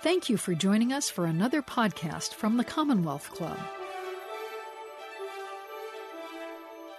Thank you for joining us for another podcast from the Commonwealth Club.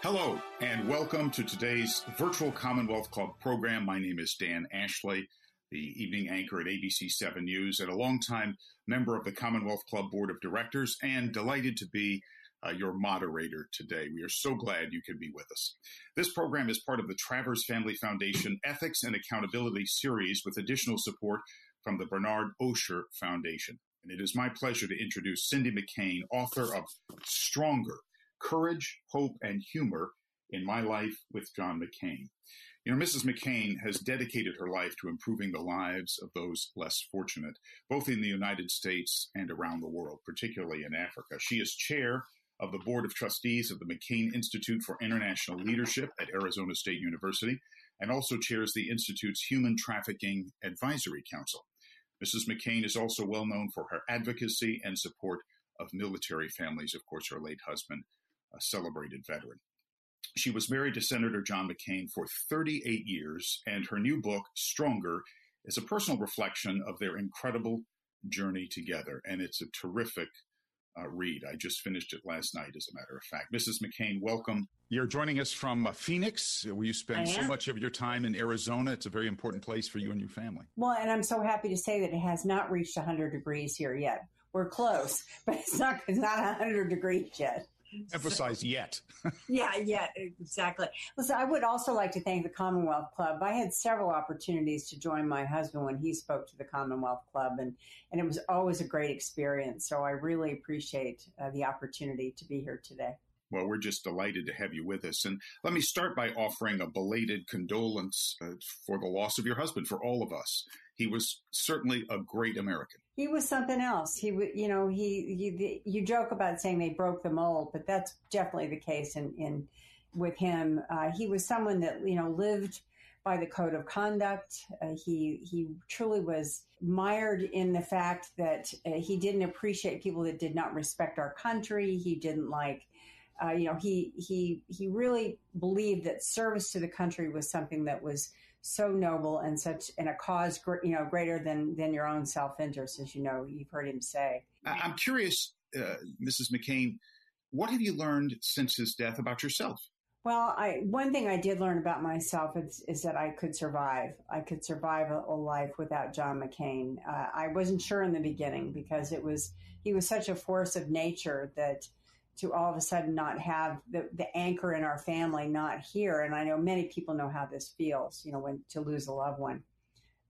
Hello, and welcome to today's virtual Commonwealth Club program. My name is Dan Ashley, the evening anchor at ABC 7 News, and a longtime member of the Commonwealth Club Board of Directors, and delighted to be uh, your moderator today. We are so glad you can be with us. This program is part of the Travers Family Foundation Ethics and Accountability Series with additional support from the Bernard Osher Foundation. And it is my pleasure to introduce Cindy McCain, author of Stronger Courage, Hope, and Humor in My Life with John McCain. You know, Mrs. McCain has dedicated her life to improving the lives of those less fortunate, both in the United States and around the world, particularly in Africa. She is chair of the Board of Trustees of the McCain Institute for International Leadership at Arizona State University and also chairs the Institute's Human Trafficking Advisory Council. Mrs. McCain is also well known for her advocacy and support of military families. Of course, her late husband, a celebrated veteran. She was married to Senator John McCain for 38 years, and her new book, Stronger, is a personal reflection of their incredible journey together. And it's a terrific uh, read. I just finished it last night, as a matter of fact. Mrs. McCain, welcome. You're joining us from uh, Phoenix, where you spend so much of your time in Arizona. It's a very important place for you and your family. Well, and I'm so happy to say that it has not reached 100 degrees here yet. We're close, but it's not it's not 100 degrees yet. Emphasize yet. yeah, yeah, exactly. Listen, I would also like to thank the Commonwealth Club. I had several opportunities to join my husband when he spoke to the Commonwealth Club, and, and it was always a great experience. So I really appreciate uh, the opportunity to be here today. Well, we're just delighted to have you with us. And let me start by offering a belated condolence uh, for the loss of your husband for all of us. He was certainly a great American. He was something else. He, you know, he, he you joke about saying they broke the mold, but that's definitely the case in, in with him. Uh, he was someone that, you know, lived by the code of conduct. Uh, he he truly was mired in the fact that uh, he didn't appreciate people that did not respect our country. He didn't like uh, you know, he he he really believed that service to the country was something that was so noble and such and a cause you know greater than than your own self interest, as you know you've heard him say. I'm curious, uh, Mrs. McCain, what have you learned since his death about yourself? Well, I, one thing I did learn about myself is, is that I could survive. I could survive a, a life without John McCain. Uh, I wasn't sure in the beginning because it was he was such a force of nature that to all of a sudden not have the, the anchor in our family not here. And I know many people know how this feels, you know, when to lose a loved one.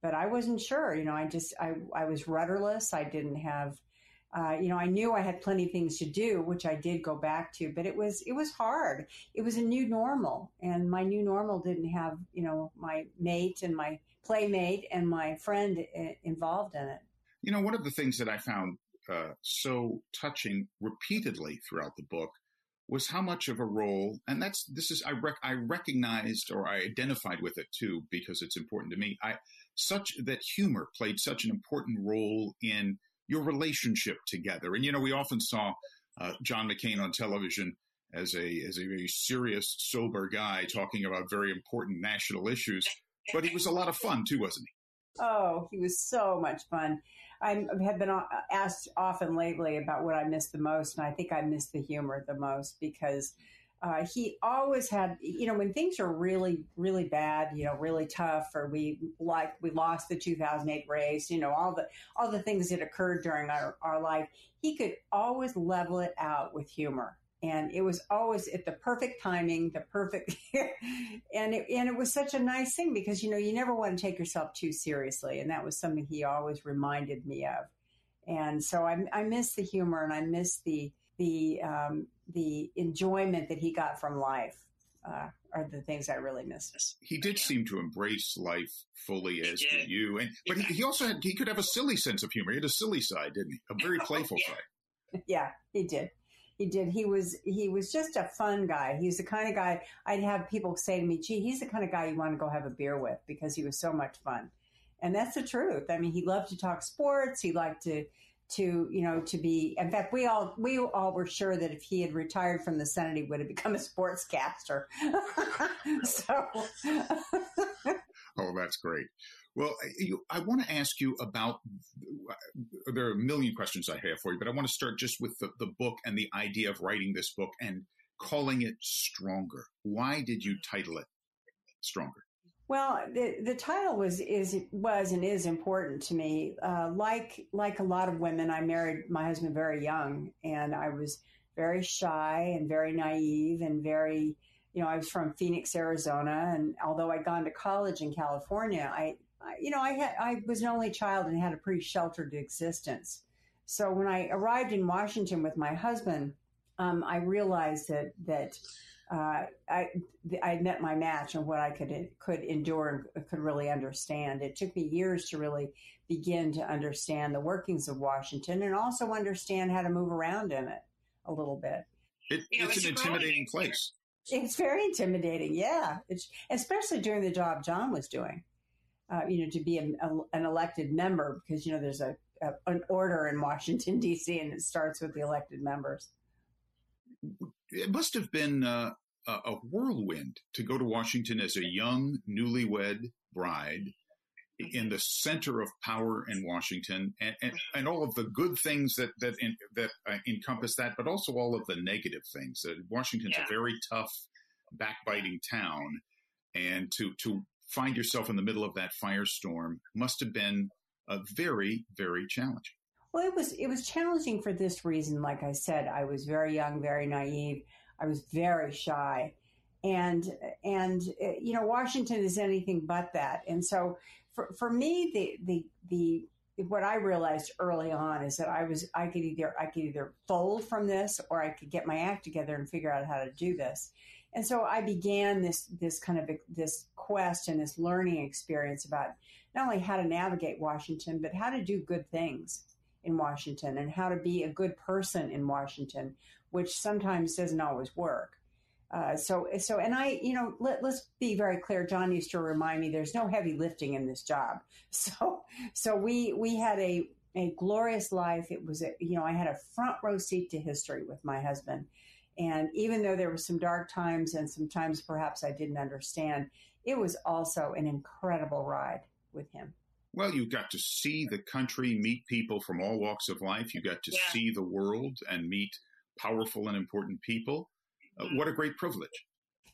But I wasn't sure, you know, I just, I, I was rudderless. I didn't have, uh, you know, I knew I had plenty of things to do, which I did go back to, but it was, it was hard. It was a new normal and my new normal didn't have, you know, my mate and my playmate and my friend eh, involved in it. You know, one of the things that I found uh, so touching repeatedly throughout the book was how much of a role, and that's this is I rec- I recognized or I identified with it too because it's important to me. I such that humor played such an important role in your relationship together, and you know we often saw uh, John McCain on television as a as a very serious, sober guy talking about very important national issues, but he was a lot of fun too, wasn't he? Oh, he was so much fun. I have been asked often lately about what I miss the most, and I think I miss the humor the most because uh, he always had, you know, when things are really, really bad, you know, really tough, or we like we lost the 2008 race, you know, all the all the things that occurred during our, our life, he could always level it out with humor and it was always at the perfect timing, the perfect, and it, and it was such a nice thing because you know you never want to take yourself too seriously, and that was something he always reminded me of, and so I, I miss the humor and I miss the the um, the enjoyment that he got from life. Uh, are the things I really miss. He did seem to embrace life fully, as did you, and but he, he, also had he could have a silly sense of humor. He had a silly side, didn't he? A very playful yeah. side. Yeah, he did he did. He was he was just a fun guy. He's the kind of guy I'd have people say to me, "Gee, he's the kind of guy you want to go have a beer with because he was so much fun." And that's the truth. I mean, he loved to talk sports. He liked to to you know to be. In fact, we all we all were sure that if he had retired from the Senate, he would have become a sportscaster. so. Oh, that's great. Well, you, I want to ask you about. There are a million questions I have for you, but I want to start just with the, the book and the idea of writing this book and calling it Stronger. Why did you title it Stronger? Well, the the title was is was and is important to me. Uh, like like a lot of women, I married my husband very young, and I was very shy and very naive and very you know I was from Phoenix, Arizona, and although I'd gone to college in California, I, I you know I had I was an only child and had a pretty sheltered existence. So when I arrived in Washington with my husband, um, I realized that that uh, I I met my match and what I could could endure and could really understand. It took me years to really begin to understand the workings of Washington and also understand how to move around in it a little bit. It, it's an intimidating place. It's very intimidating, yeah. It's especially during the job John was doing. Uh, you know, to be a, a, an elected member because you know there's a, a an order in Washington D.C. and it starts with the elected members it must have been uh, a whirlwind to go to Washington as a young, newlywed bride in the center of power in Washington, and, and, and all of the good things that that in, that uh, encompass that, but also all of the negative things. Uh, Washington's yeah. a very tough, backbiting town, and to to find yourself in the middle of that firestorm must have been a very very challenging. Well, it was it was challenging for this reason. Like I said, I was very young, very naive. I was very shy, and and you know Washington is anything but that. And so for for me, the the the what I realized early on is that I was I could either I could either fold from this or I could get my act together and figure out how to do this. And so I began this this kind of this quest and this learning experience about not only how to navigate Washington, but how to do good things in Washington and how to be a good person in Washington, which sometimes doesn't always work. Uh, so, so, and I, you know, let, let's be very clear. John used to remind me there's no heavy lifting in this job. So, so we, we had a, a glorious life. It was, a, you know, I had a front row seat to history with my husband. And even though there were some dark times and some times perhaps I didn't understand, it was also an incredible ride with him. Well, you got to see the country, meet people from all walks of life. You got to yeah. see the world and meet powerful and important people. Uh, what a great privilege.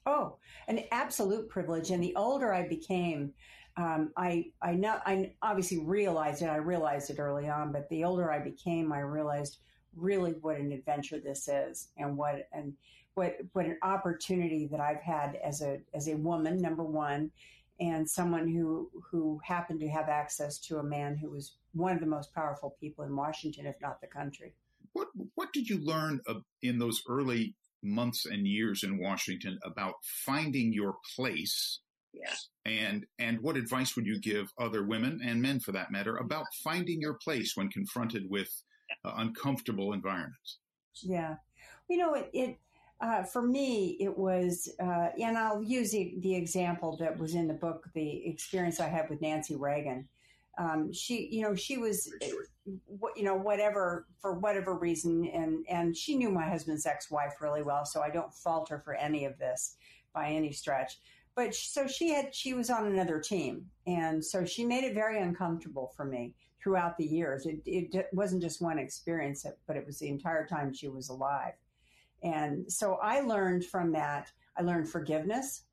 Oh, an absolute privilege. And the older I became, um, I I know I obviously realized it. I realized it early on, but the older I became, I realized really what an adventure this is, and what and what what an opportunity that I've had as a as a woman. Number one, and someone who who happened to have access to a man who was one of the most powerful people in Washington, if not the country. What what did you learn in those early months and years in Washington about finding your place? Yeah. And and what advice would you give other women and men, for that matter, about finding your place when confronted with uh, uncomfortable environments? Yeah, you know it, it uh, for me, it was, uh, and I'll use the, the, example that was in the book, the experience I had with Nancy Reagan. Um, she, you know, she was, you know, whatever for whatever reason, and and she knew my husband's ex-wife really well, so I don't fault her for any of this by any stretch. But so she had, she was on another team, and so she made it very uncomfortable for me throughout the years. It, it wasn't just one experience, but it was the entire time she was alive. And so I learned from that. I learned forgiveness.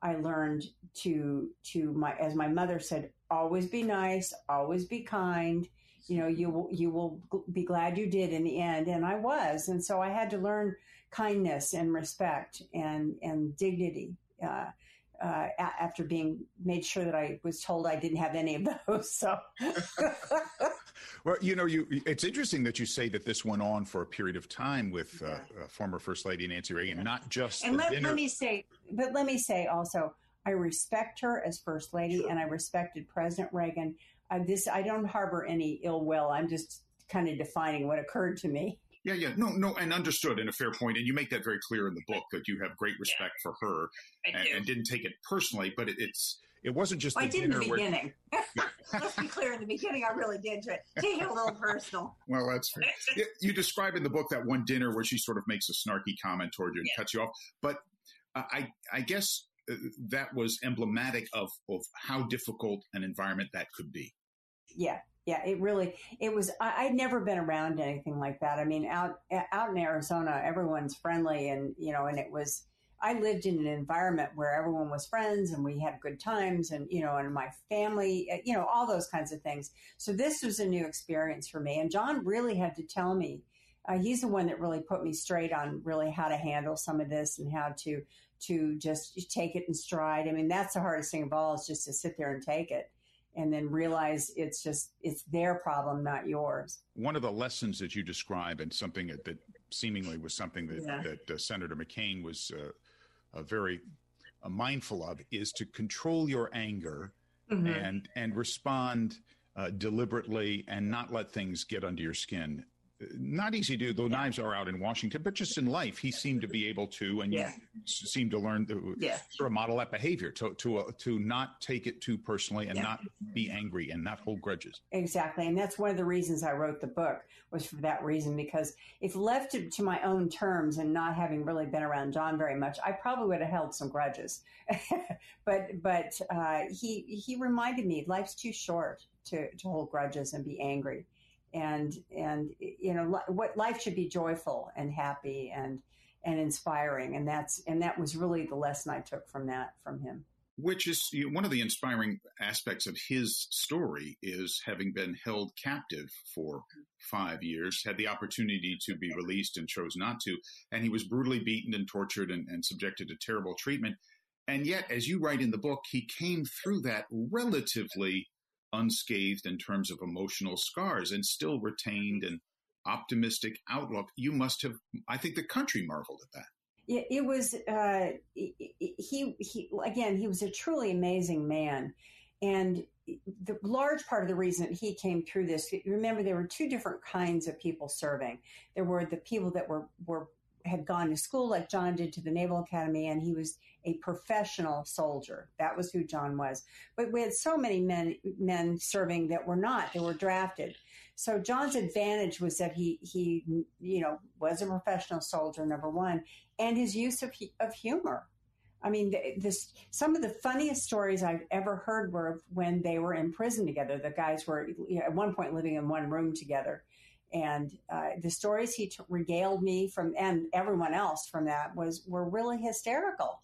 I learned to to my as my mother said, always be nice, always be kind. You know, you will you will be glad you did in the end, and I was. And so I had to learn kindness and respect and and dignity. Uh, uh, after being made sure that I was told I didn't have any of those. So, well, you know, you it's interesting that you say that this went on for a period of time with uh, uh, former First Lady Nancy Reagan, yeah. not just. And let, let, me say, but let me say also, I respect her as First Lady, sure. and I respected President Reagan. Uh, this I don't harbor any ill will. I'm just kind of defining what occurred to me. Yeah, yeah, no, no, and understood, and a fair point, and you make that very clear in the book that you have great respect yeah. for her, and, and, didn't take it personally, but it, it's it wasn't just. Well, I did in the beginning. Let's be clear. In the beginning, I really did take it a little personal. Well, that's fair. you describe in the book that one dinner where she sort of makes a snarky comment toward you and yeah. cuts you off, but I I guess uh, that was emblematic of, of how difficult an environment that could be. Yeah, yeah, it really it was. I, would never been around anything like that. I mean, out out in Arizona, everyone's friendly, and you know, and it was. I lived in an environment where everyone was friends and we had good times, and you know, and my family, uh, you know, all those kinds of things. So this was a new experience for me, and John really had to tell me. Uh, he's the one that really put me straight on really how to handle some of this and how to to just take it in stride. I mean, that's the hardest thing of all is just to sit there and take it and then realize it's just it's their problem not yours one of the lessons that you describe and something that, that seemingly was something that, yeah. that uh, senator mccain was uh, uh, very mindful of is to control your anger mm-hmm. and and respond uh, deliberately and not let things get under your skin not easy to do. The knives are out in Washington, but just in life, he seemed to be able to, and yeah. you seem to learn to yeah. sort of model that behavior to to uh, to not take it too personally and yeah. not be angry and not hold grudges. Exactly, and that's one of the reasons I wrote the book was for that reason because if left to, to my own terms and not having really been around John very much, I probably would have held some grudges. but but uh, he he reminded me life's too short to to hold grudges and be angry and and you know what life should be joyful and happy and and inspiring. And that's and that was really the lesson i took from that from him. Which is you know, one of the inspiring aspects of his story is having been held captive for five years had the opportunity to be released and chose not to and he was brutally beaten and tortured and, and subjected to terrible treatment. And yet as you write in the book he came through that relatively unscathed in terms of emotional scars and still retained an optimistic outlook. You must have, I think the country marveled at that. Yeah, it was, uh, he, he, again, he was a truly amazing man. And the large part of the reason he came through this, remember, there were two different kinds of people serving. There were the people that were, were had gone to school like John did to the Naval Academy, and he was a professional soldier. That was who John was. But we had so many men men serving that were not. They were drafted. So John's advantage was that he he you know was a professional soldier number one, and his use of of humor. I mean, this some of the funniest stories I've ever heard were when they were in prison together. The guys were you know, at one point living in one room together and uh, the stories he t- regaled me from and everyone else from that was were really hysterical.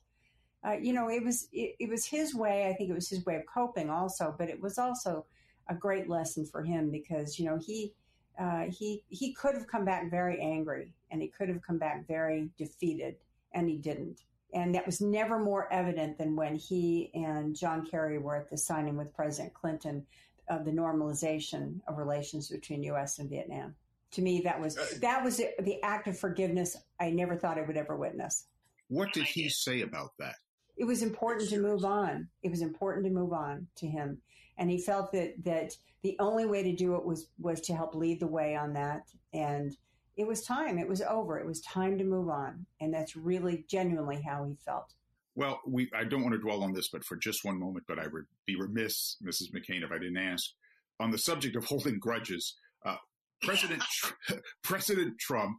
Uh, you know it was it, it, was his way i think it was his way of coping also but it was also a great lesson for him because you know he uh, he he could have come back very angry and he could have come back very defeated and he didn't. And that was never more evident than when he and john kerry were at the signing with president clinton of the normalization of relations between U.S. and Vietnam. To me, that was uh, that was the act of forgiveness I never thought I would ever witness. What did he say about that? It was important to move on. It was important to move on to him, and he felt that that the only way to do it was was to help lead the way on that. And it was time. It was over. It was time to move on, and that's really genuinely how he felt. Well, we, I don't want to dwell on this, but for just one moment, but I would be remiss, Mrs. McCain, if I didn't ask on the subject of holding grudges. Uh, President President Trump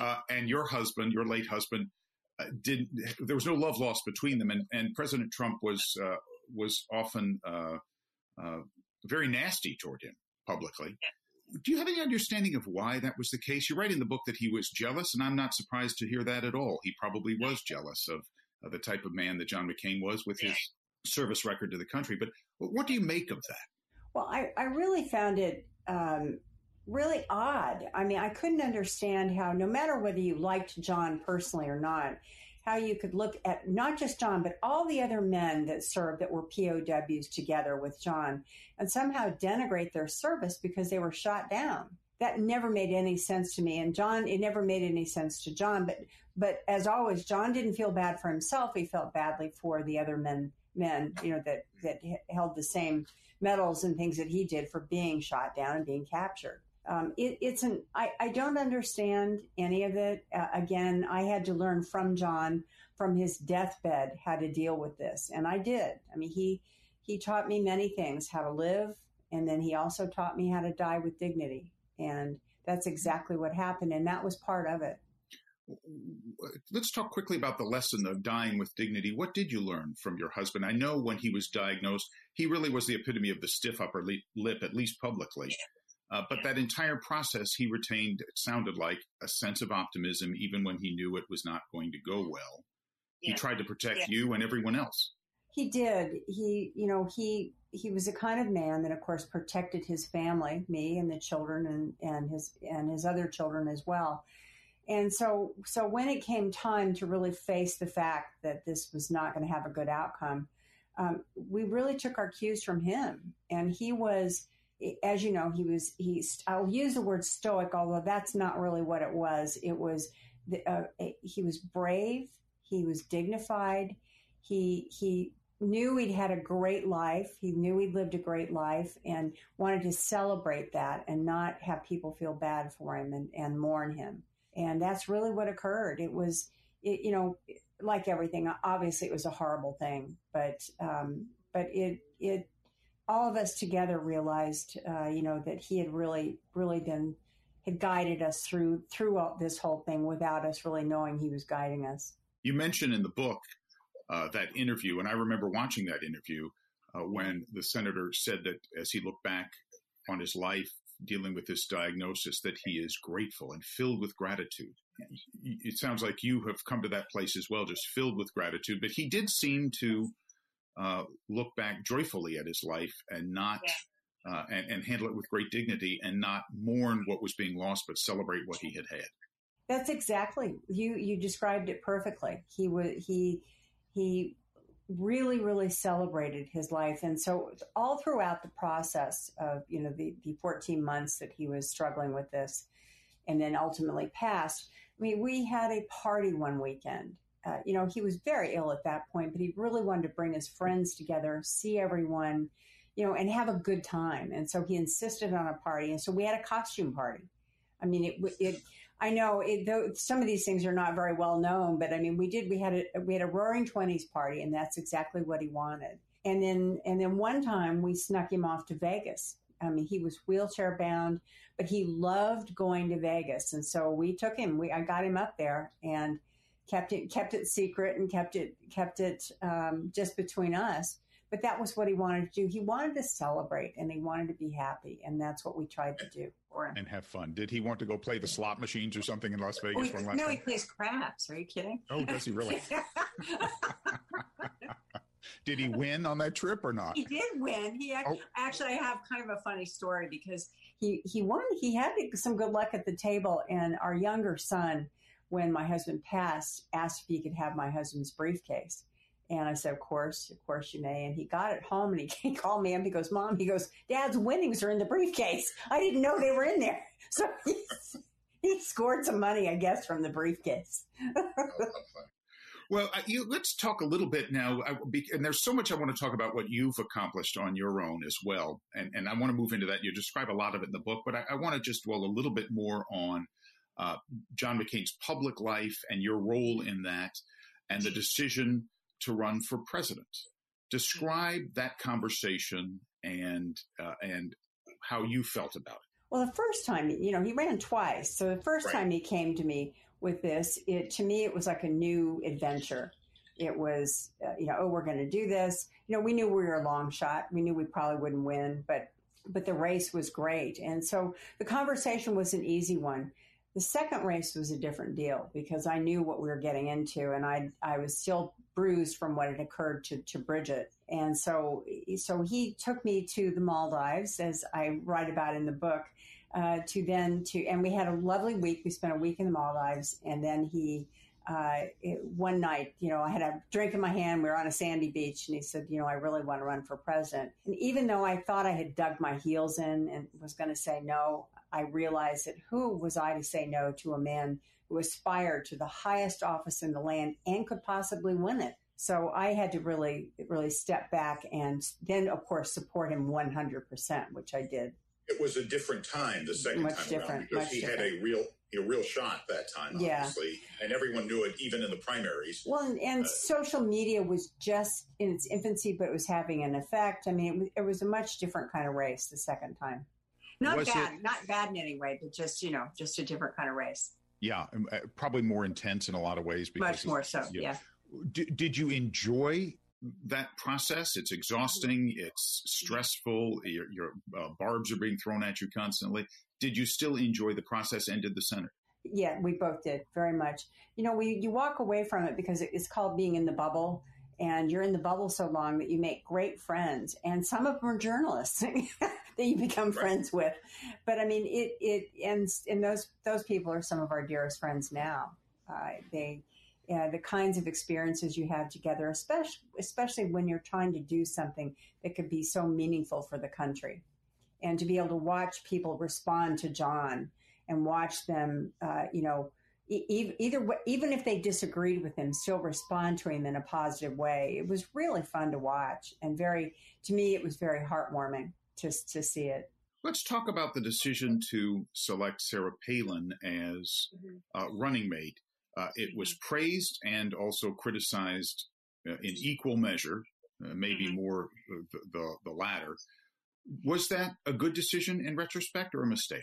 uh, and your husband, your late husband, uh, did there was no love lost between them, and, and President Trump was uh, was often uh, uh, very nasty toward him publicly. Do you have any understanding of why that was the case? You write in the book that he was jealous, and I'm not surprised to hear that at all. He probably was jealous of uh, the type of man that John McCain was with his service record to the country. But what do you make of that? Well, I, I really found it um, really odd. I mean, I couldn't understand how, no matter whether you liked John personally or not, how you could look at not just John, but all the other men that served that were POWs together with John and somehow denigrate their service because they were shot down. That never made any sense to me. And John, it never made any sense to John. But but as always, John didn't feel bad for himself. He felt badly for the other men, men, you know, that, that held the same medals and things that he did for being shot down and being captured. Um, it, it's an, I, I don't understand any of it. Uh, again, I had to learn from John from his deathbed how to deal with this. And I did. I mean, he, he taught me many things, how to live. And then he also taught me how to die with dignity. And that's exactly what happened. And that was part of it let's talk quickly about the lesson of dying with dignity. What did you learn from your husband? I know when he was diagnosed, he really was the epitome of the stiff upper lip, at least publicly. Uh, but that entire process, he retained, it sounded like, a sense of optimism, even when he knew it was not going to go well. He tried to protect yeah. you and everyone else. He did. He, you know, he he was a kind of man that, of course, protected his family, me and the children, and and his and his other children as well. And so, so when it came time to really face the fact that this was not going to have a good outcome, um, we really took our cues from him. And he was, as you know, he was, He, I'll use the word stoic, although that's not really what it was. It was, the, uh, he was brave. He was dignified. He, he knew he'd had a great life. He knew he'd lived a great life and wanted to celebrate that and not have people feel bad for him and, and mourn him. And that's really what occurred. It was, it, you know, like everything, obviously it was a horrible thing, but, um, but it, it, all of us together realized, uh, you know, that he had really, really been, had guided us through, throughout this whole thing without us really knowing he was guiding us. You mentioned in the book uh, that interview, and I remember watching that interview uh, when the senator said that as he looked back on his life, dealing with this diagnosis that he is grateful and filled with gratitude. It sounds like you have come to that place as well, just filled with gratitude. But he did seem to uh, look back joyfully at his life and not. Yeah. Uh, and, and, handle it with great dignity and not mourn what was being lost, but celebrate what he had had. That's exactly you. You described it perfectly. He was he he really, really celebrated his life. And so all throughout the process of, you know, the, the 14 months that he was struggling with this and then ultimately passed, I mean, we had a party one weekend. Uh, you know, he was very ill at that point, but he really wanted to bring his friends together, see everyone, you know, and have a good time. And so he insisted on a party. And so we had a costume party. I mean, it, it I know it, though some of these things are not very well known, but I mean, we did. We had a we had a Roaring Twenties party, and that's exactly what he wanted. And then and then one time we snuck him off to Vegas. I mean, he was wheelchair bound, but he loved going to Vegas, and so we took him. We I got him up there and kept it kept it secret and kept it kept it um, just between us but that was what he wanted to do. He wanted to celebrate and he wanted to be happy, and that's what we tried to do for him. And have fun. Did he want to go play the slot machines or something in Las Vegas? Oh, he, no, he plays craps. Are you kidding? Oh, does he really? did he win on that trip or not? He did win. He oh. actually, I have kind of a funny story because he he won. He had some good luck at the table, and our younger son, when my husband passed, asked if he could have my husband's briefcase and I said, of course, of course you may. And he got it home and he, he called me up. He goes, mom, he goes, dad's winnings are in the briefcase. I didn't know they were in there. So he, he scored some money, I guess, from the briefcase. well, you, let's talk a little bit now. and there's so much I want to talk about what you've accomplished on your own as well. And, and I want to move into that. You describe a lot of it in the book, but I, I want to just dwell a little bit more on uh, John McCain's public life and your role in that and the decision to run for president. Describe that conversation and uh, and how you felt about it. Well, the first time, you know, he ran twice. So the first right. time he came to me with this, it to me it was like a new adventure. It was, uh, you know, oh, we're going to do this. You know, we knew we were a long shot. We knew we probably wouldn't win, but but the race was great. And so the conversation was an easy one. The second race was a different deal because I knew what we were getting into, and I I was still bruised from what had occurred to, to Bridget. And so, so he took me to the Maldives, as I write about in the book, uh, to then to, and we had a lovely week. We spent a week in the Maldives, and then he, uh, it, one night, you know, I had a drink in my hand. We were on a sandy beach, and he said, "You know, I really want to run for president." And even though I thought I had dug my heels in and was going to say no, I realized that who was I to say no to a man who aspired to the highest office in the land and could possibly win it. So I had to really, really step back and then, of course, support him 100%, which I did. It was a different time the second much time different, around because he different. had a real a real shot that time, obviously, yeah. and everyone knew it, even in the primaries. Well, and, and uh, social media was just in its infancy, but it was having an effect. I mean, it was, it was a much different kind of race the second time. Not bad, it, not bad in any way, but just you know, just a different kind of race. Yeah, uh, probably more intense in a lot of ways. Much more so. Yeah. yeah. Did, did you enjoy that process? It's exhausting. It's stressful. Your, your uh, barbs are being thrown at you constantly. Did you still enjoy the process and did the center? Yeah, we both did very much. You know, we you walk away from it because it's called being in the bubble, and you're in the bubble so long that you make great friends, and some of them are journalists that you become right. friends with. But I mean, it it and and those those people are some of our dearest friends now. Uh, they uh, the kinds of experiences you have together, especially especially when you're trying to do something that could be so meaningful for the country, and to be able to watch people respond to John and watch them, uh, you know, either even if they disagreed with him, still respond to him in a positive way. It was really fun to watch, and very to me, it was very heartwarming to to see it. Let's talk about the decision to select Sarah Palin as mm-hmm. uh, running mate. Uh, it was mm-hmm. praised and also criticized uh, in equal measure, uh, maybe mm-hmm. more the, the, the latter. Was that a good decision in retrospect or a mistake?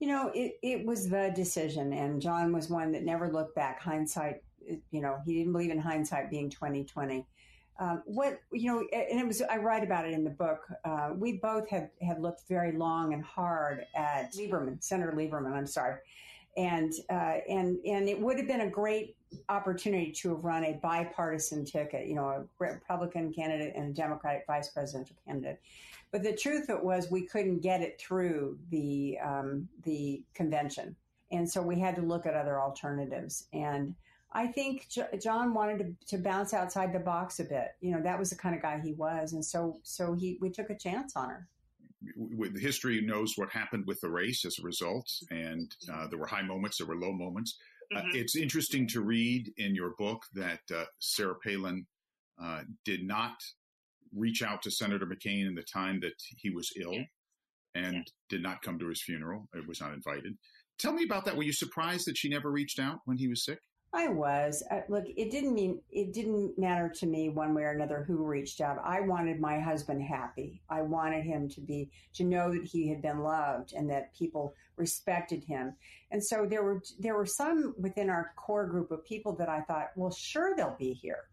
You know, it, it was the decision, and John was one that never looked back. Hindsight, you know, he didn't believe in hindsight being twenty twenty. Um, what you know, and it was I write about it in the book. Uh, we both had had looked very long and hard at Lieberman, Senator Lieberman. I'm sorry, and uh, and and it would have been a great opportunity to have run a bipartisan ticket, you know, a Republican candidate and a Democratic vice presidential candidate. But the truth it was we couldn't get it through the um, the convention, and so we had to look at other alternatives. And I think J- John wanted to, to bounce outside the box a bit. You know, that was the kind of guy he was, and so so he we took a chance on her history knows what happened with the race as a result, and uh, there were high moments, there were low moments. Uh, mm-hmm. Uh, it's interesting to read in your book that uh, Sarah Palin uh, did not reach out to Senator McCain in the time that he was ill, yeah. and yeah. did not come to his funeral. It was not invited. Tell me about that. Were you surprised that she never reached out when he was sick? I was. Uh, look, it didn't mean it didn't matter to me one way or another who reached out. I wanted my husband happy. I wanted him to be to know that he had been loved and that people respected him. And so there were there were some within our core group of people that I thought, well, sure they'll be here.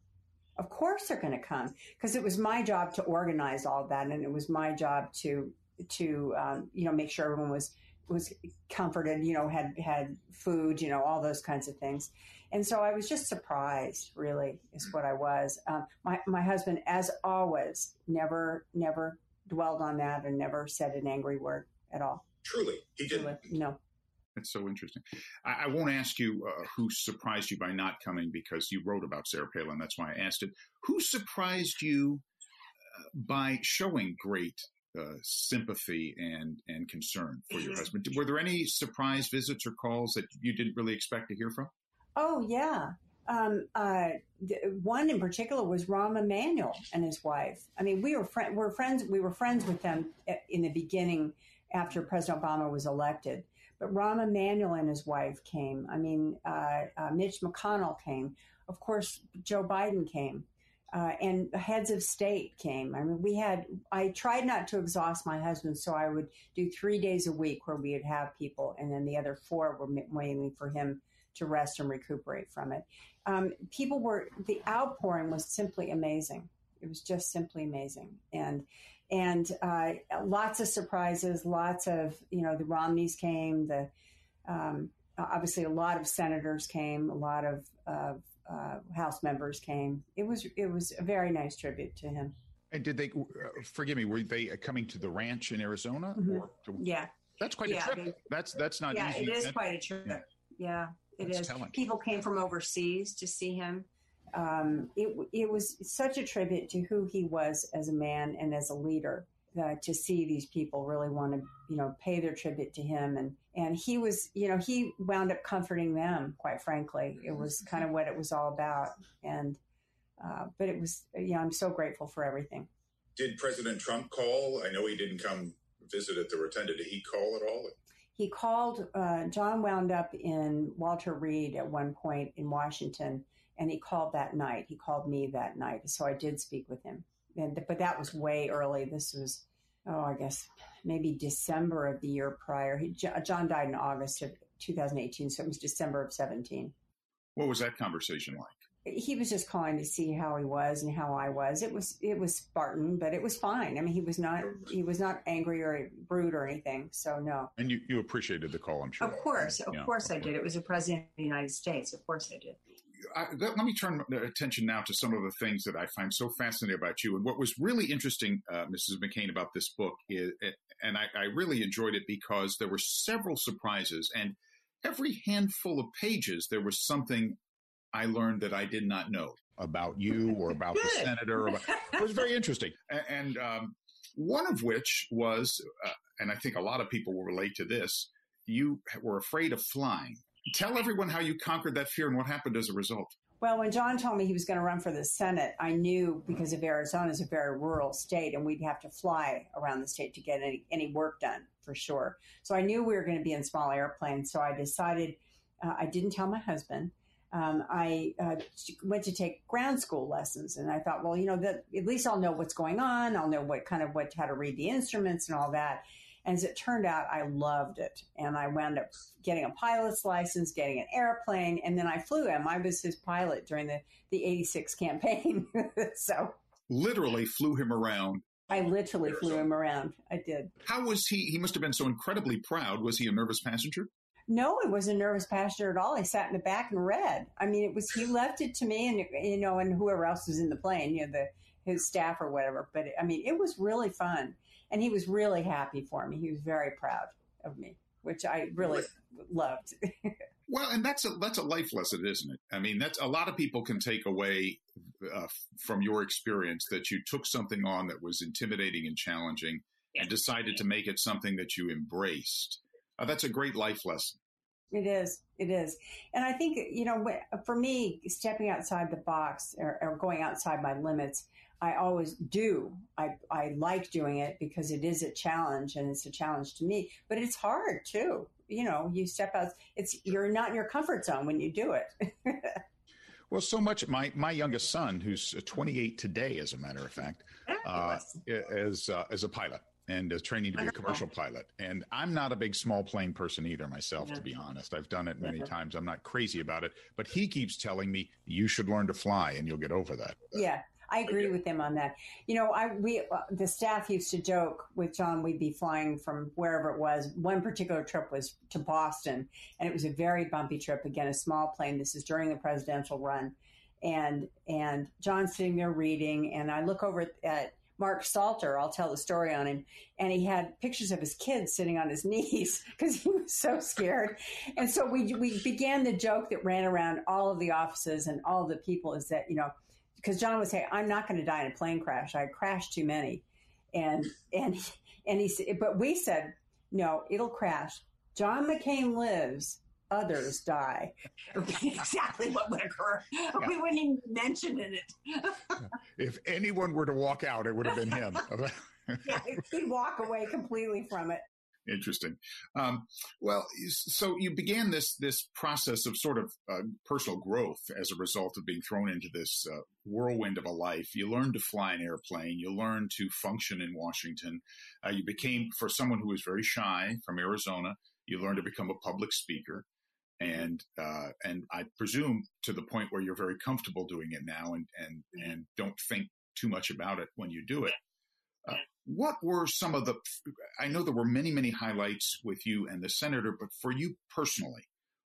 Of course they're going to come because it was my job to organize all that, and it was my job to to um, you know make sure everyone was was comforted, you know, had had food, you know, all those kinds of things. And so I was just surprised, really, is what I was. Um, my, my husband, as always, never, never dwelled on that and never said an angry word at all. Truly, he didn't. Truly, no. That's so interesting. I, I won't ask you uh, who surprised you by not coming because you wrote about Sarah Palin. That's why I asked it. Who surprised you uh, by showing great uh, sympathy and and concern for your husband. Were there any surprise visits or calls that you didn't really expect to hear from? Oh yeah. Um, uh, one in particular was Rahm Emanuel and his wife. I mean, we were fr- we're friends. We were friends with them in the beginning after President Obama was elected. But Rahm Emanuel and his wife came. I mean, uh, uh, Mitch McConnell came. Of course, Joe Biden came. Uh, and heads of state came. I mean, we had, I tried not to exhaust my husband, so I would do three days a week where we would have people, and then the other four were waiting for him to rest and recuperate from it. Um, people were the outpouring was simply amazing. It was just simply amazing, and and uh, lots of surprises. Lots of you know the Romneys came. The um, obviously a lot of senators came. A lot of uh, uh, House members came. It was it was a very nice tribute to him. And did they uh, forgive me? Were they coming to the ranch in Arizona? Mm-hmm. To, yeah, that's quite yeah, a trip. They, that's that's not yeah, easy. it is quite a trip. Yeah. yeah it That's is. Telling. People came from overseas to see him. Um, it, it was such a tribute to who he was as a man and as a leader. Uh, to see these people really want to, you know, pay their tribute to him, and and he was, you know, he wound up comforting them. Quite frankly, it was kind of what it was all about, and uh, but it was, yeah, I'm so grateful for everything. Did President Trump call? I know he didn't come visit at the rotunda. Did he call at all? he called, uh, John wound up in Walter Reed at one point in Washington, and he called that night. He called me that night. So I did speak with him. And, but that was way early. This was, oh, I guess maybe December of the year prior. He, John died in August of 2018. So it was December of 17. What was that conversation like? he was just calling to see how he was and how I was. It was it was Spartan, but it was fine. I mean, he was not he was not angry or rude or anything. So no. And you, you appreciated the call, I'm sure. Of course, of yeah. course, I did. It was a president of the United States. Of course, I did. I, let, let, me turn attention now to some of the things that I find so fascinating about you. And what was really interesting, uh, Mrs. McCain, about this book is, and I, I really enjoyed it because there were several surprises, and every handful of pages there was something I learned that I did not know about you or about the senator. About, it was very interesting. And um, one of which was, uh, and I think a lot of people will relate to this, you were afraid of flying. Tell everyone how you conquered that fear and what happened as a result. Well, when John told me he was going to run for the Senate, I knew because of Arizona is a very rural state and we'd have to fly around the state to get any, any work done for sure. So I knew we were going to be in small airplanes. So I decided, uh, I didn't tell my husband um, I uh, went to take ground school lessons, and I thought, well, you know, at least I'll know what's going on. I'll know what kind of what how to read the instruments and all that. And as it turned out, I loved it, and I wound up getting a pilot's license, getting an airplane, and then I flew him. I was his pilot during the the '86 campaign, so literally flew him around. I literally flew him around. I did. How was he? He must have been so incredibly proud. Was he a nervous passenger? No, it wasn't a nervous passenger at all. He sat in the back and read. I mean, it was he left it to me, and you know, and whoever else was in the plane, you know, the his staff or whatever. But I mean, it was really fun, and he was really happy for me. He was very proud of me, which I really loved. well, and that's a that's a life lesson, isn't it? I mean, that's a lot of people can take away uh, from your experience that you took something on that was intimidating and challenging, and decided to make it something that you embraced. Uh, that's a great life lesson. It is. It is. And I think, you know, for me, stepping outside the box or, or, going outside my limits, I always do. I, I like doing it because it is a challenge and it's a challenge to me, but it's hard too. You know, you step out, it's, you're not in your comfort zone when you do it. well, so much. My, my youngest son, who's 28 today, as a matter of fact, uh, is, uh, is a pilot and uh, training to be a commercial pilot. And I'm not a big small plane person either myself, to be honest. I've done it many times. I'm not crazy about it, but he keeps telling me you should learn to fly and you'll get over that. Yeah. I agree with him on that. You know, I we uh, the staff used to joke with John. We'd be flying from wherever it was. One particular trip was to Boston, and it was a very bumpy trip. Again, a small plane. This is during the presidential run, and and John's sitting there reading, and I look over at Mark Salter. I'll tell the story on him. And he had pictures of his kids sitting on his knees because he was so scared. And so we, we began the joke that ran around all of the offices and all of the people is that, you know, because John would say, I'm not going to die in a plane crash. I crashed too many. And, and, and he said, but we said, no, it'll crash. John McCain lives others die. exactly what would occur. Yeah. We wouldn't even mention it. if anyone were to walk out, it would have been him. yeah, he'd walk away completely from it. Interesting. Um, well, so you began this this process of sort of uh, personal growth as a result of being thrown into this uh, whirlwind of a life. You learned to fly an airplane. You learned to function in Washington. Uh, you became, for someone who was very shy from Arizona, you learned to become a public speaker and uh, and I presume to the point where you're very comfortable doing it now and and and don't think too much about it when you do it. Uh, what were some of the? I know there were many many highlights with you and the senator, but for you personally,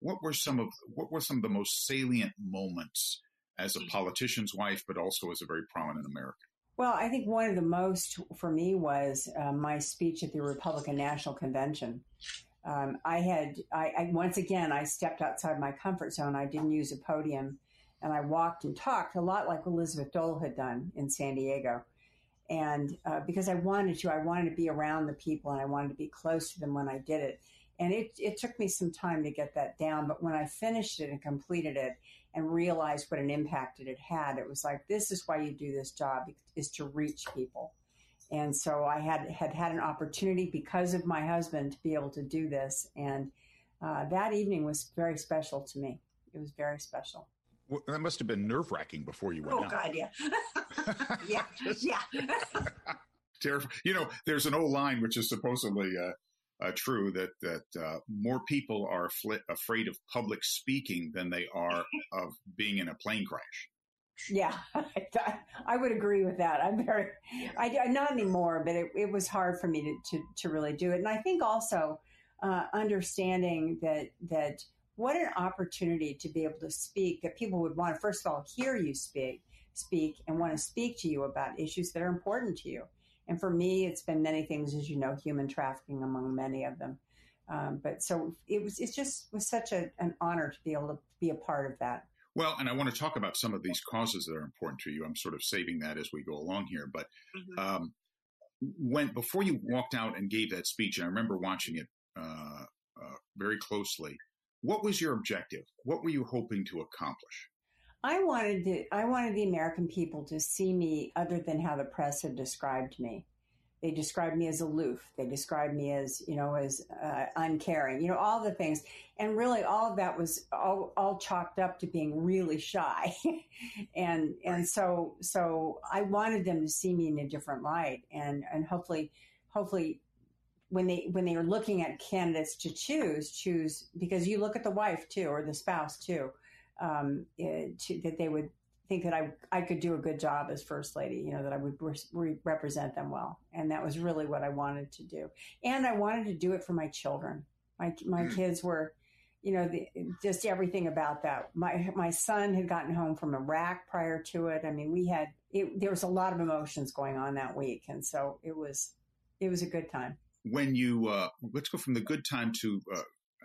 what were some of what were some of the most salient moments as a mm-hmm. politician's wife, but also as a very prominent American? Well, I think one of the most for me was uh, my speech at the Republican National Convention um, I had, I, I, once again, I stepped outside my comfort zone. I didn't use a podium and I walked and talked a lot like Elizabeth Dole had done in San Diego. And uh, because I wanted to, I wanted to be around the people and I wanted to be close to them when I did it. And it, it took me some time to get that down. But when I finished it and completed it and realized what an impact it had had, it was like, this is why you do this job is to reach people. And so I had had had an opportunity because of my husband to be able to do this, and uh, that evening was very special to me. It was very special. Well, that must have been nerve wracking before you went. Oh out. God, yeah, yeah, yeah. Terrifying. You know, there's an old line which is supposedly uh, uh, true that that uh, more people are afraid of public speaking than they are of being in a plane crash. Yeah, I would agree with that. I'm very, I not anymore, but it, it was hard for me to, to, to really do it. And I think also uh, understanding that that what an opportunity to be able to speak that people would want to first of all hear you speak speak and want to speak to you about issues that are important to you. And for me, it's been many things, as you know, human trafficking among many of them. Um, but so it was, it just was such a, an honor to be able to be a part of that. Well, and I want to talk about some of these causes that are important to you. I'm sort of saving that as we go along here. But mm-hmm. um, when before you walked out and gave that speech, and I remember watching it uh, uh, very closely. What was your objective? What were you hoping to accomplish? I wanted to, I wanted the American people to see me other than how the press had described me. They described me as aloof. They described me as, you know, as uh, uncaring, you know, all the things. And really all of that was all, all chalked up to being really shy. and, and so, so I wanted them to see me in a different light and, and hopefully, hopefully when they, when they are looking at candidates to choose, choose because you look at the wife too, or the spouse too um, eh, to, that they would think that I I could do a good job as first lady. You know that I would re- represent them well, and that was really what I wanted to do. And I wanted to do it for my children. My my hmm. kids were, you know, the, just everything about that. My my son had gotten home from Iraq prior to it. I mean, we had it, there was a lot of emotions going on that week, and so it was it was a good time. When you uh, let's go from the good time to uh,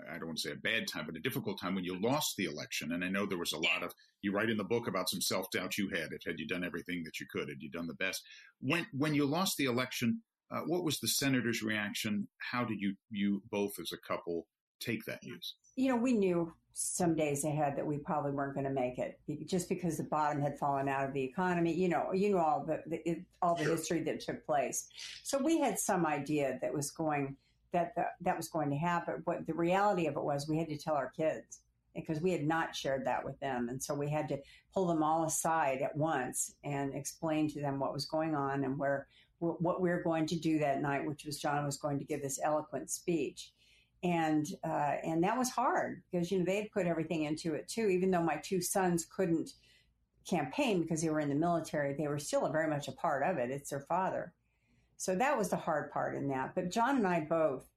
I don't want to say a bad time, but a difficult time when you lost the election. And I know there was a lot of, you write in the book about some self doubt you had. If had you done everything that you could, had you done the best? When, when you lost the election, uh, what was the senator's reaction? How did you, you both as a couple take that news? You know, we knew some days ahead that we probably weren't going to make it just because the bottom had fallen out of the economy. You know, you know all the, the it, all the sure. history that took place. So we had some idea that was going that the, that was going to happen. But the reality of it was we had to tell our kids because we had not shared that with them. And so we had to pull them all aside at once and explain to them what was going on and where, what we were going to do that night, which was John was going to give this eloquent speech. And, uh, and that was hard because, you know, they had put everything into it too, even though my two sons couldn't campaign because they were in the military, they were still very much a part of it. It's their father. So that was the hard part in that. But John and I both,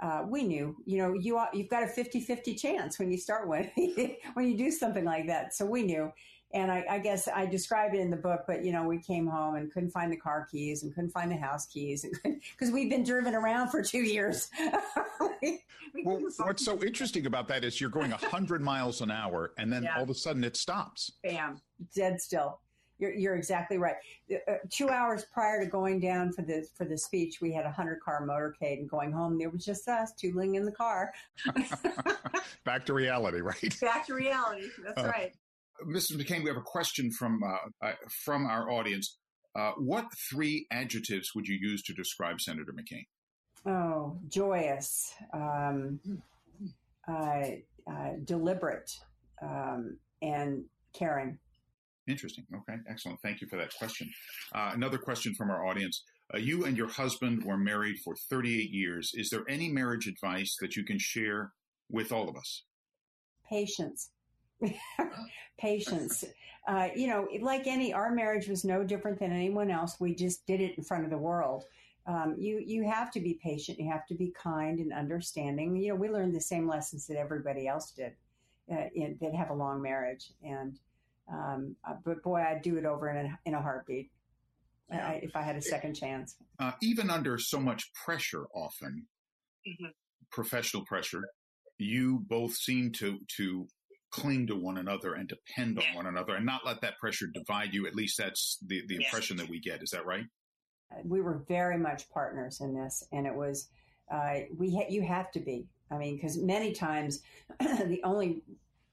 uh, we knew, you know, you you've got a 50-50 chance when you start when you do something like that. So we knew. And I, I, guess I describe it in the book, but you know, we came home and couldn't find the car keys and couldn't find the house keys because we've been driven around for two years. we, we well, what's so interesting about that is you're going 100 miles an hour and then yeah. all of a sudden it stops. Bam, dead still. You're, you're exactly right. Uh, two hours prior to going down for the for the speech, we had a hundred car motorcade, and going home there was just us tootling in the car. Back to reality, right? Back to reality. That's uh, right. Mrs. McCain, we have a question from uh, uh, from our audience. Uh, what three adjectives would you use to describe Senator McCain? Oh, joyous, um, uh, deliberate, um, and caring. Interesting. Okay, excellent. Thank you for that question. Uh, another question from our audience. Uh, you and your husband were married for 38 years. Is there any marriage advice that you can share with all of us? Patience. Patience. Uh, you know, like any, our marriage was no different than anyone else. We just did it in front of the world. Um, you you have to be patient. You have to be kind and understanding. You know, we learned the same lessons that everybody else did uh, in, that have a long marriage, and um, uh, but boy, I'd do it over in a, in a heartbeat yeah. if I had a second chance. Uh, even under so much pressure, often mm-hmm. professional pressure, you both seem to to cling to one another and depend on one another, and not let that pressure divide you. At least that's the the impression that we get. Is that right? We were very much partners in this, and it was uh, we ha- you have to be. I mean, because many times the only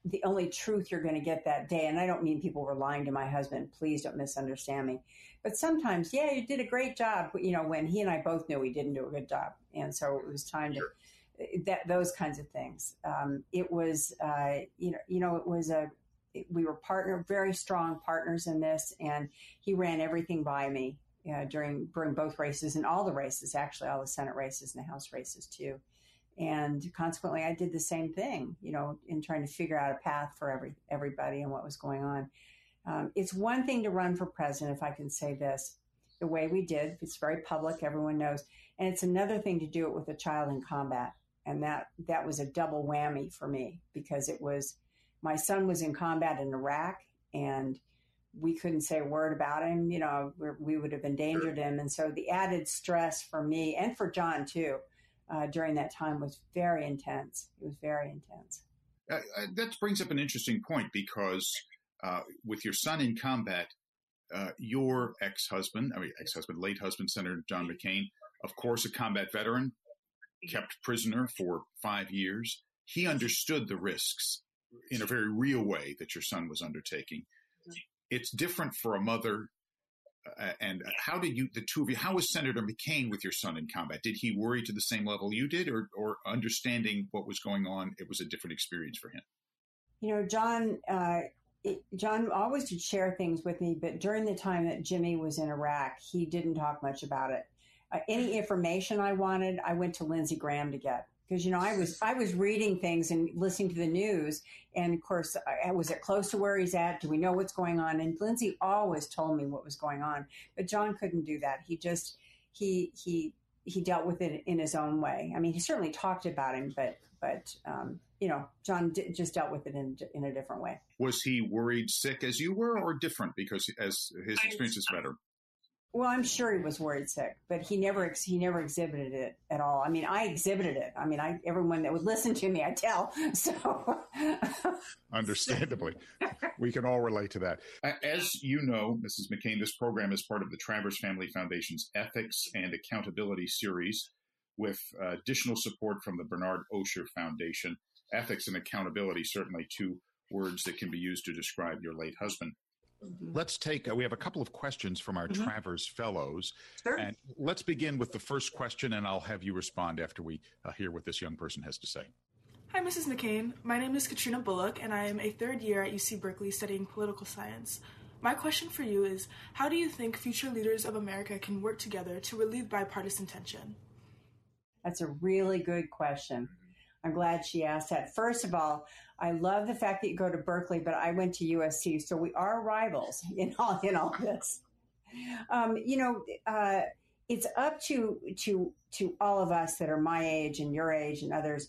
the only truth you're going to get that day. And I don't mean people were lying to my husband. Please don't misunderstand me. But sometimes, yeah, you did a great job. You know, when he and I both knew we didn't do a good job, and so it was time sure. to that those kinds of things. Um, it was, uh, you know, you know, it was a we were partner, very strong partners in this, and he ran everything by me. during during both races and all the races, actually all the Senate races and the House races too. And consequently, I did the same thing, you know, in trying to figure out a path for every everybody and what was going on. Um, it's one thing to run for president, if I can say this, the way we did. It's very public; everyone knows. And it's another thing to do it with a child in combat, and that that was a double whammy for me because it was my son was in combat in Iraq, and we couldn't say a word about him. You know, we would have endangered him, and so the added stress for me and for John too uh, during that time was very intense. It was very intense. Uh, uh, that brings up an interesting point because uh, with your son in combat, uh, your ex-husband, I mean ex-husband, late husband, Senator John McCain, of course, a combat veteran, kept prisoner for five years. He understood the risks in a very real way that your son was undertaking. It's different for a mother uh, and how did you, the two of you, how was Senator McCain with your son in combat? Did he worry to the same level you did, or, or understanding what was going on, it was a different experience for him? You know, John, uh, it, John always did share things with me, but during the time that Jimmy was in Iraq, he didn't talk much about it. Uh, any information I wanted, I went to Lindsey Graham to get because you know I was I was reading things and listening to the news, and of course, I, was it close to where he's at? Do we know what's going on? And Lindsey always told me what was going on, but John couldn't do that. He just he he he dealt with it in his own way. I mean, he certainly talked about him, but but um, you know, John d- just dealt with it in in a different way. Was he worried sick as you were, or different because as his experience is better? Well, I'm sure he was worried sick, but he never he never exhibited it at all. I mean, I exhibited it. I mean, I everyone that would listen to me, I tell. So, understandably, we can all relate to that. As you know, Mrs. McCain, this program is part of the Travers Family Foundation's Ethics and Accountability series, with uh, additional support from the Bernard Osher Foundation. Ethics and accountability, certainly two words that can be used to describe your late husband. Mm-hmm. Let's take, uh, we have a couple of questions from our mm-hmm. Travers Fellows. Sure. And let's begin with the first question, and I'll have you respond after we uh, hear what this young person has to say. Hi, Mrs. McCain. My name is Katrina Bullock, and I am a third year at UC Berkeley studying political science. My question for you is How do you think future leaders of America can work together to relieve bipartisan tension? That's a really good question. I'm glad she asked that. First of all, I love the fact that you go to Berkeley, but I went to USC, so we are rivals in all in all this. Um, you know, uh, it's up to to to all of us that are my age and your age and others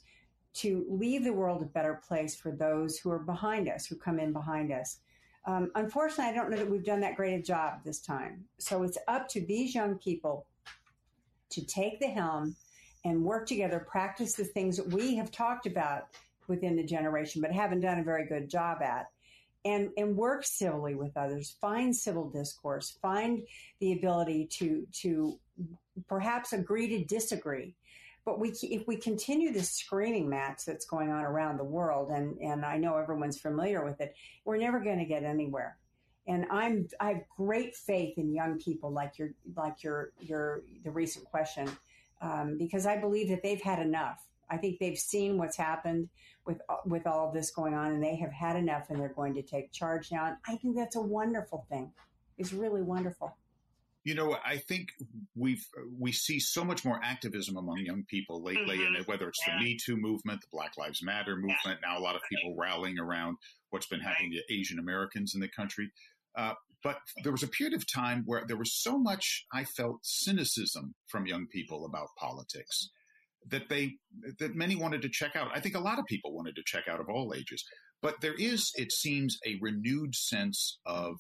to leave the world a better place for those who are behind us, who come in behind us. Um, unfortunately, I don't know that we've done that great a job this time. So it's up to these young people to take the helm and work together, practice the things that we have talked about within the generation, but haven't done a very good job at. And, and work civilly with others, find civil discourse, find the ability to, to perhaps agree to disagree. But we, if we continue this screaming match that's going on around the world, and, and I know everyone's familiar with it, we're never going to get anywhere. And I'm I have great faith in young people like your like your your the recent question um, because I believe that they've had enough. I think they've seen what's happened with with all of this going on, and they have had enough, and they're going to take charge now. And I think that's a wonderful thing. It's really wonderful. You know, I think we've we see so much more activism among young people lately, mm-hmm. and whether it's yeah. the Me Too movement, the Black Lives Matter movement, yeah. now a lot of people rallying around what's been happening right. to Asian Americans in the country. Uh, but there was a period of time where there was so much I felt cynicism from young people about politics that they that many wanted to check out. I think a lot of people wanted to check out of all ages. But there is, it seems, a renewed sense of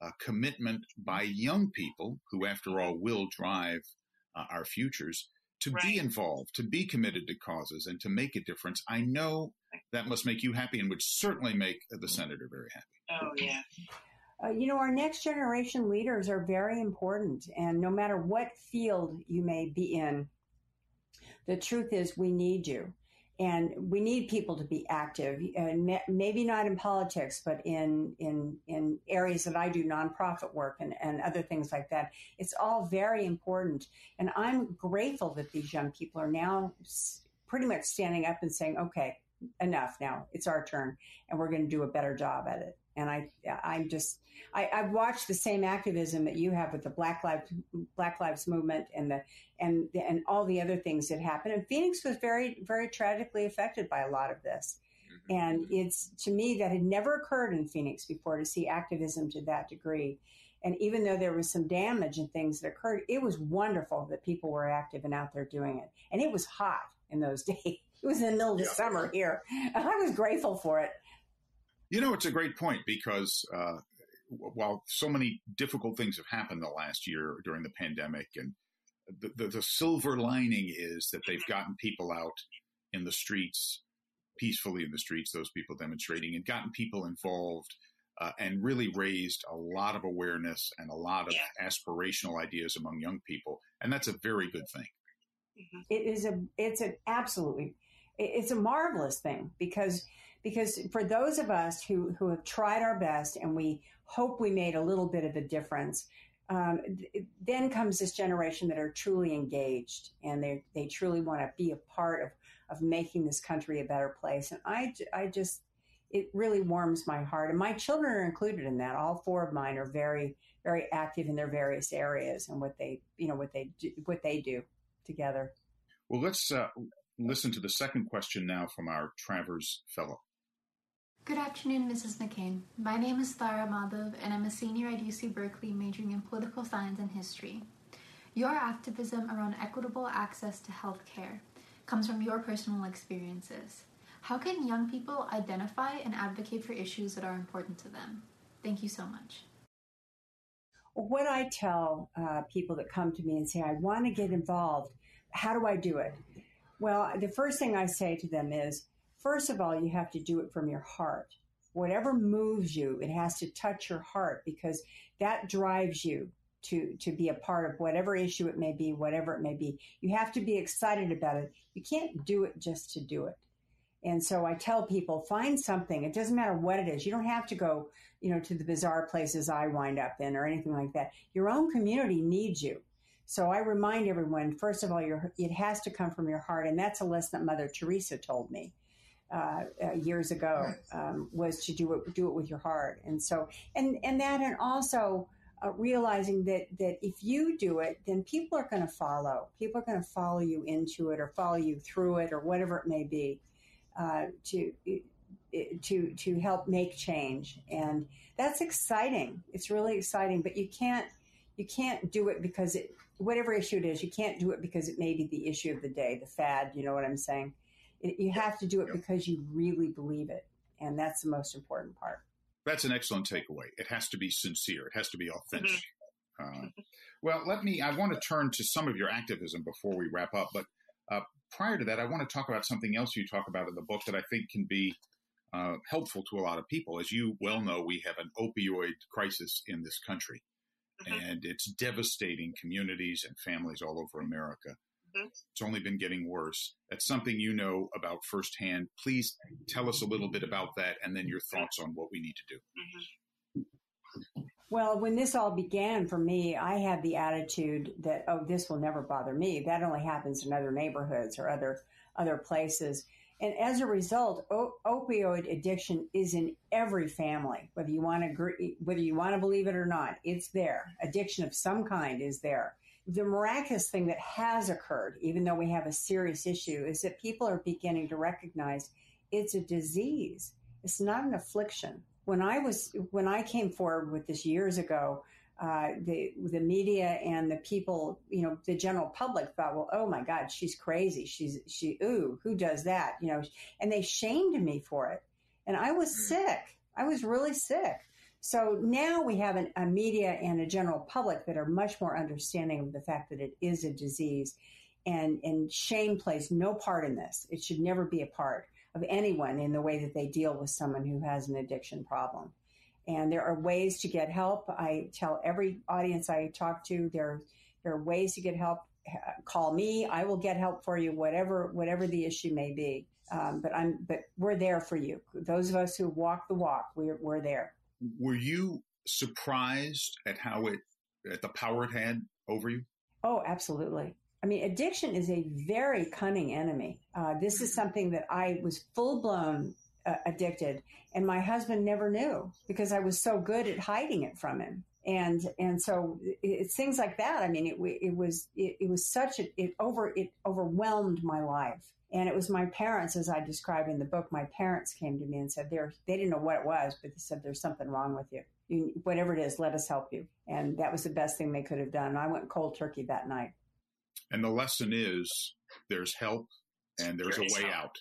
uh, commitment by young people who, after all, will drive uh, our futures to right. be involved, to be committed to causes, and to make a difference. I know that must make you happy and would certainly make the senator very happy. Oh, yeah. Uh, you know, our next generation leaders are very important. And no matter what field you may be in, the truth is we need you. And we need people to be active, and maybe not in politics, but in, in, in areas that I do nonprofit work and, and other things like that. It's all very important. And I'm grateful that these young people are now pretty much standing up and saying, okay, enough now. It's our turn, and we're going to do a better job at it. And I, I'm just, I, I've watched the same activism that you have with the Black Lives Black Lives Movement and the and and all the other things that happened. And Phoenix was very very tragically affected by a lot of this. Mm-hmm. And it's to me that had never occurred in Phoenix before to see activism to that degree. And even though there was some damage and things that occurred, it was wonderful that people were active and out there doing it. And it was hot in those days. It was in the middle of the yeah. summer here. And I was grateful for it. You know, it's a great point because uh, while so many difficult things have happened the last year during the pandemic, and the, the, the silver lining is that they've gotten people out in the streets peacefully in the streets, those people demonstrating, and gotten people involved. Uh, and really raised a lot of awareness and a lot of yeah. aspirational ideas among young people, and that's a very good thing. Mm-hmm. It is a it's an absolutely it's a marvelous thing because because for those of us who, who have tried our best and we hope we made a little bit of a difference, um, then comes this generation that are truly engaged and they, they truly want to be a part of, of making this country a better place. And I, I just, it really warms my heart. And my children are included in that. All four of mine are very, very active in their various areas and what they, you know, what they do, what they do together. Well, let's uh, listen to the second question now from our Travers Fellow. Good afternoon, Mrs. McCain. My name is Thara Madhav, and I'm a senior at UC Berkeley majoring in political science and history. Your activism around equitable access to health care comes from your personal experiences. How can young people identify and advocate for issues that are important to them? Thank you so much. What I tell uh, people that come to me and say, I want to get involved, how do I do it? Well, the first thing I say to them is, First of all, you have to do it from your heart. Whatever moves you, it has to touch your heart because that drives you to to be a part of whatever issue it may be, whatever it may be. You have to be excited about it. You can't do it just to do it. And so I tell people, find something. It doesn't matter what it is. You don't have to go, you know, to the bizarre places I wind up in or anything like that. Your own community needs you. So I remind everyone, first of all, it has to come from your heart. And that's a lesson that Mother Teresa told me uh, uh, years ago um, was to do it do it with your heart, and so and and that and also. Uh, realizing that that if you do it, then people are going to follow. People are going to follow you into it, or follow you through it, or whatever it may be, uh, to to to help make change. And that's exciting. It's really exciting. But you can't you can't do it because it whatever issue it is. You can't do it because it may be the issue of the day, the fad. You know what I'm saying? It, you have to do it because you really believe it. And that's the most important part. That's an excellent takeaway. It has to be sincere. It has to be authentic. Mm-hmm. Uh, well, let me, I want to turn to some of your activism before we wrap up. But uh, prior to that, I want to talk about something else you talk about in the book that I think can be uh, helpful to a lot of people. As you well know, we have an opioid crisis in this country, mm-hmm. and it's devastating communities and families all over America. Mm-hmm. It's only been getting worse. That's something you know about firsthand. Please tell us a little bit about that and then your thoughts on what we need to do. Mm-hmm. Well, when this all began for me, I had the attitude that, oh, this will never bother me. That only happens in other neighborhoods or other, other places. And as a result, o- opioid addiction is in every family, whether you want to agree, whether you want to believe it or not. It's there. Addiction of some kind is there the miraculous thing that has occurred, even though we have a serious issue, is that people are beginning to recognize it's a disease. It's not an affliction. When I was when I came forward with this years ago, uh, the the media and the people, you know, the general public thought, well, oh my God, she's crazy. She's she ooh, who does that? You know, and they shamed me for it. And I was mm. sick. I was really sick. So now we have an, a media and a general public that are much more understanding of the fact that it is a disease. And, and shame plays no part in this. It should never be a part of anyone in the way that they deal with someone who has an addiction problem. And there are ways to get help. I tell every audience I talk to there, there are ways to get help. Call me. I will get help for you, whatever, whatever the issue may be. Um, but I'm, but we're there for you. Those of us who walk the walk, we're, we're there were you surprised at how it at the power it had over you? Oh, absolutely. I mean, addiction is a very cunning enemy. Uh, this is something that I was full blown uh, addicted, and my husband never knew because I was so good at hiding it from him. And and so it's things like that. I mean, it it was it, it was such a it over it overwhelmed my life. And it was my parents, as I describe in the book. My parents came to me and said they they didn't know what it was, but they said there's something wrong with you. you. Whatever it is, let us help you. And that was the best thing they could have done. I went cold turkey that night. And the lesson is there's help and there's a way out.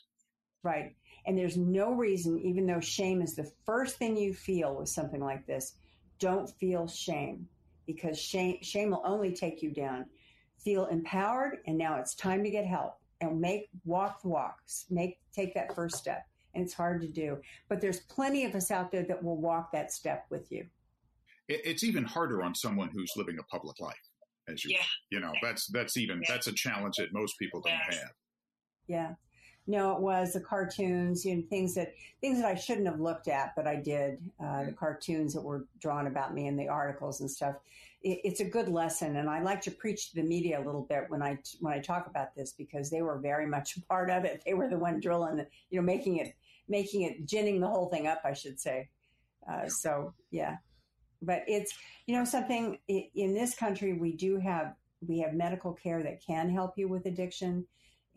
Right. And there's no reason, even though shame is the first thing you feel with something like this, don't feel shame because shame, shame will only take you down. Feel empowered, and now it's time to get help and make walk the walks, make take that first step. And it's hard to do, but there's plenty of us out there that will walk that step with you. It's even harder on someone who's living a public life, as you, yeah. you know, that's that's even yeah. that's a challenge that most people don't yeah. have. Yeah. No, it was the cartoons, you know, things that things that I shouldn't have looked at, but I did. Uh, the cartoons that were drawn about me and the articles and stuff. It, it's a good lesson, and I like to preach to the media a little bit when I when I talk about this because they were very much a part of it. They were the one drilling, you know, making it making it ginning the whole thing up, I should say. Uh, so yeah, but it's you know something in this country we do have we have medical care that can help you with addiction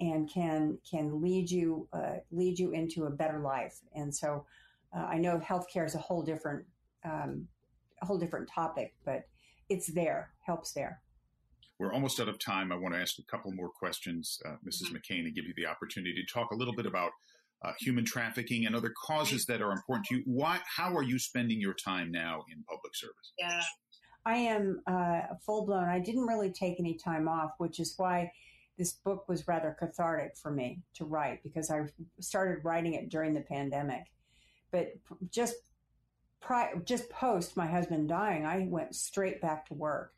and can can lead you uh, lead you into a better life. And so, uh, I know healthcare is a whole different um, a whole different topic, but it's there, helps there. We're almost out of time. I want to ask a couple more questions, uh, missus mm-hmm. McCain, and give you the opportunity to talk a little bit about uh, human trafficking and other causes that are important to you. Why? How are you spending your time now in public service? Yeah. I am uh, full blown. I didn't really take any time off, which is why this book was rather cathartic for me to write because I started writing it during the pandemic. But just just post my husband dying, I went straight back to work.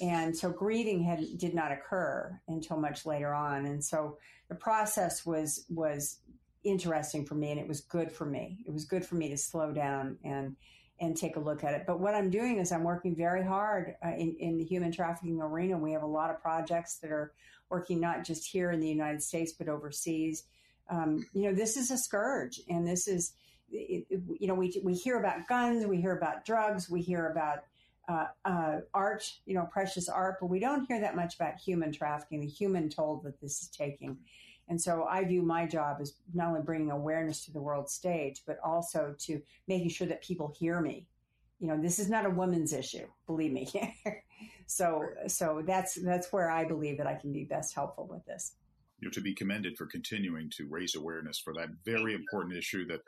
And so grieving had did not occur until much later on. And so the process was was interesting for me and it was good for me. It was good for me to slow down and and take a look at it. But what I'm doing is I'm working very hard uh, in, in the human trafficking arena. We have a lot of projects that are working not just here in the United States, but overseas. Um, you know, this is a scourge and this is, it, it, you know, we, we hear about guns, we hear about drugs, we hear about uh, uh, art, you know, precious art, but we don't hear that much about human trafficking, the human toll that this is taking. And so I view my job as not only bringing awareness to the world stage, but also to making sure that people hear me. You know, this is not a woman's issue, believe me. so, so that's that's where I believe that I can be best helpful with this. You're to be commended for continuing to raise awareness for that very important issue that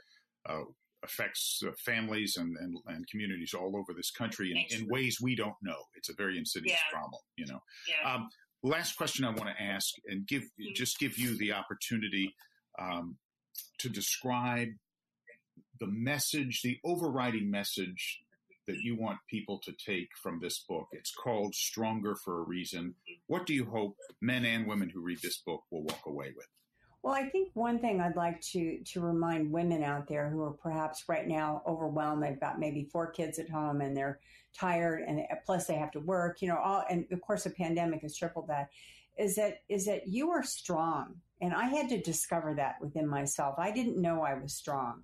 uh, affects uh, families and, and, and, communities all over this country in, in, ways we don't know. It's a very insidious yeah. problem, you know. Yeah. Um, last question I want to ask and give mm-hmm. just give you the opportunity um, to describe the message, the overriding message that you want people to take from this book. It's called Stronger for a Reason. What do you hope men and women who read this book will walk away with? Well, I think one thing I'd like to to remind women out there who are perhaps right now overwhelmed, they've got maybe four kids at home and they're tired and uh, plus they have to work, you know, all and of course the pandemic has tripled that. Is that is that you are strong. And I had to discover that within myself. I didn't know I was strong,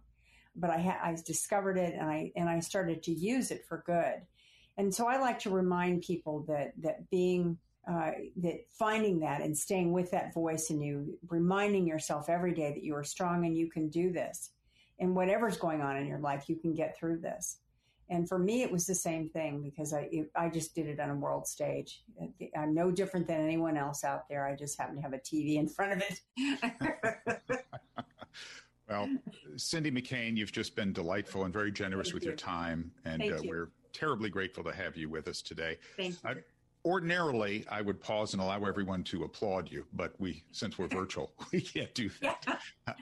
but I ha- I discovered it and I and I started to use it for good. And so I like to remind people that that being uh, that finding that and staying with that voice in you, reminding yourself every day that you are strong and you can do this. And whatever's going on in your life, you can get through this. And for me, it was the same thing because I it, I just did it on a world stage. I'm no different than anyone else out there. I just happen to have a TV in front of it. well, Cindy McCain, you've just been delightful and very generous Thank with you. your time, and uh, we're terribly grateful to have you with us today. Thank you. Uh, ordinarily I would pause and allow everyone to applaud you, but we, since we're virtual, we can't do that.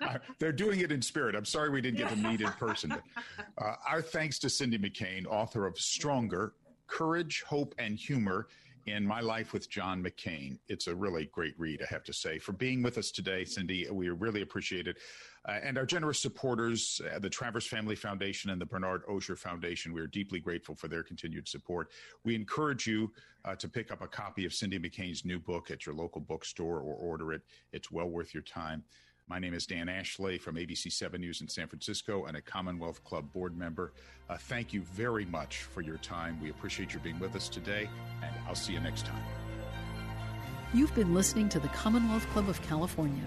Uh, they're doing it in spirit. I'm sorry we didn't get to meet in person. But, uh, our thanks to Cindy McCain, author of Stronger, Courage, Hope, and Humor in My Life with John McCain. It's a really great read, I have to say. For being with us today, Cindy, we really appreciate it. Uh, and our generous supporters, uh, the Travers Family Foundation and the Bernard Osher Foundation, we are deeply grateful for their continued support. We encourage you uh, to pick up a copy of Cindy McCain's new book at your local bookstore or order it. It's well worth your time. My name is Dan Ashley from ABC 7 News in San Francisco and a Commonwealth Club board member. Uh, thank you very much for your time. We appreciate your being with us today, and I'll see you next time. You've been listening to the Commonwealth Club of California.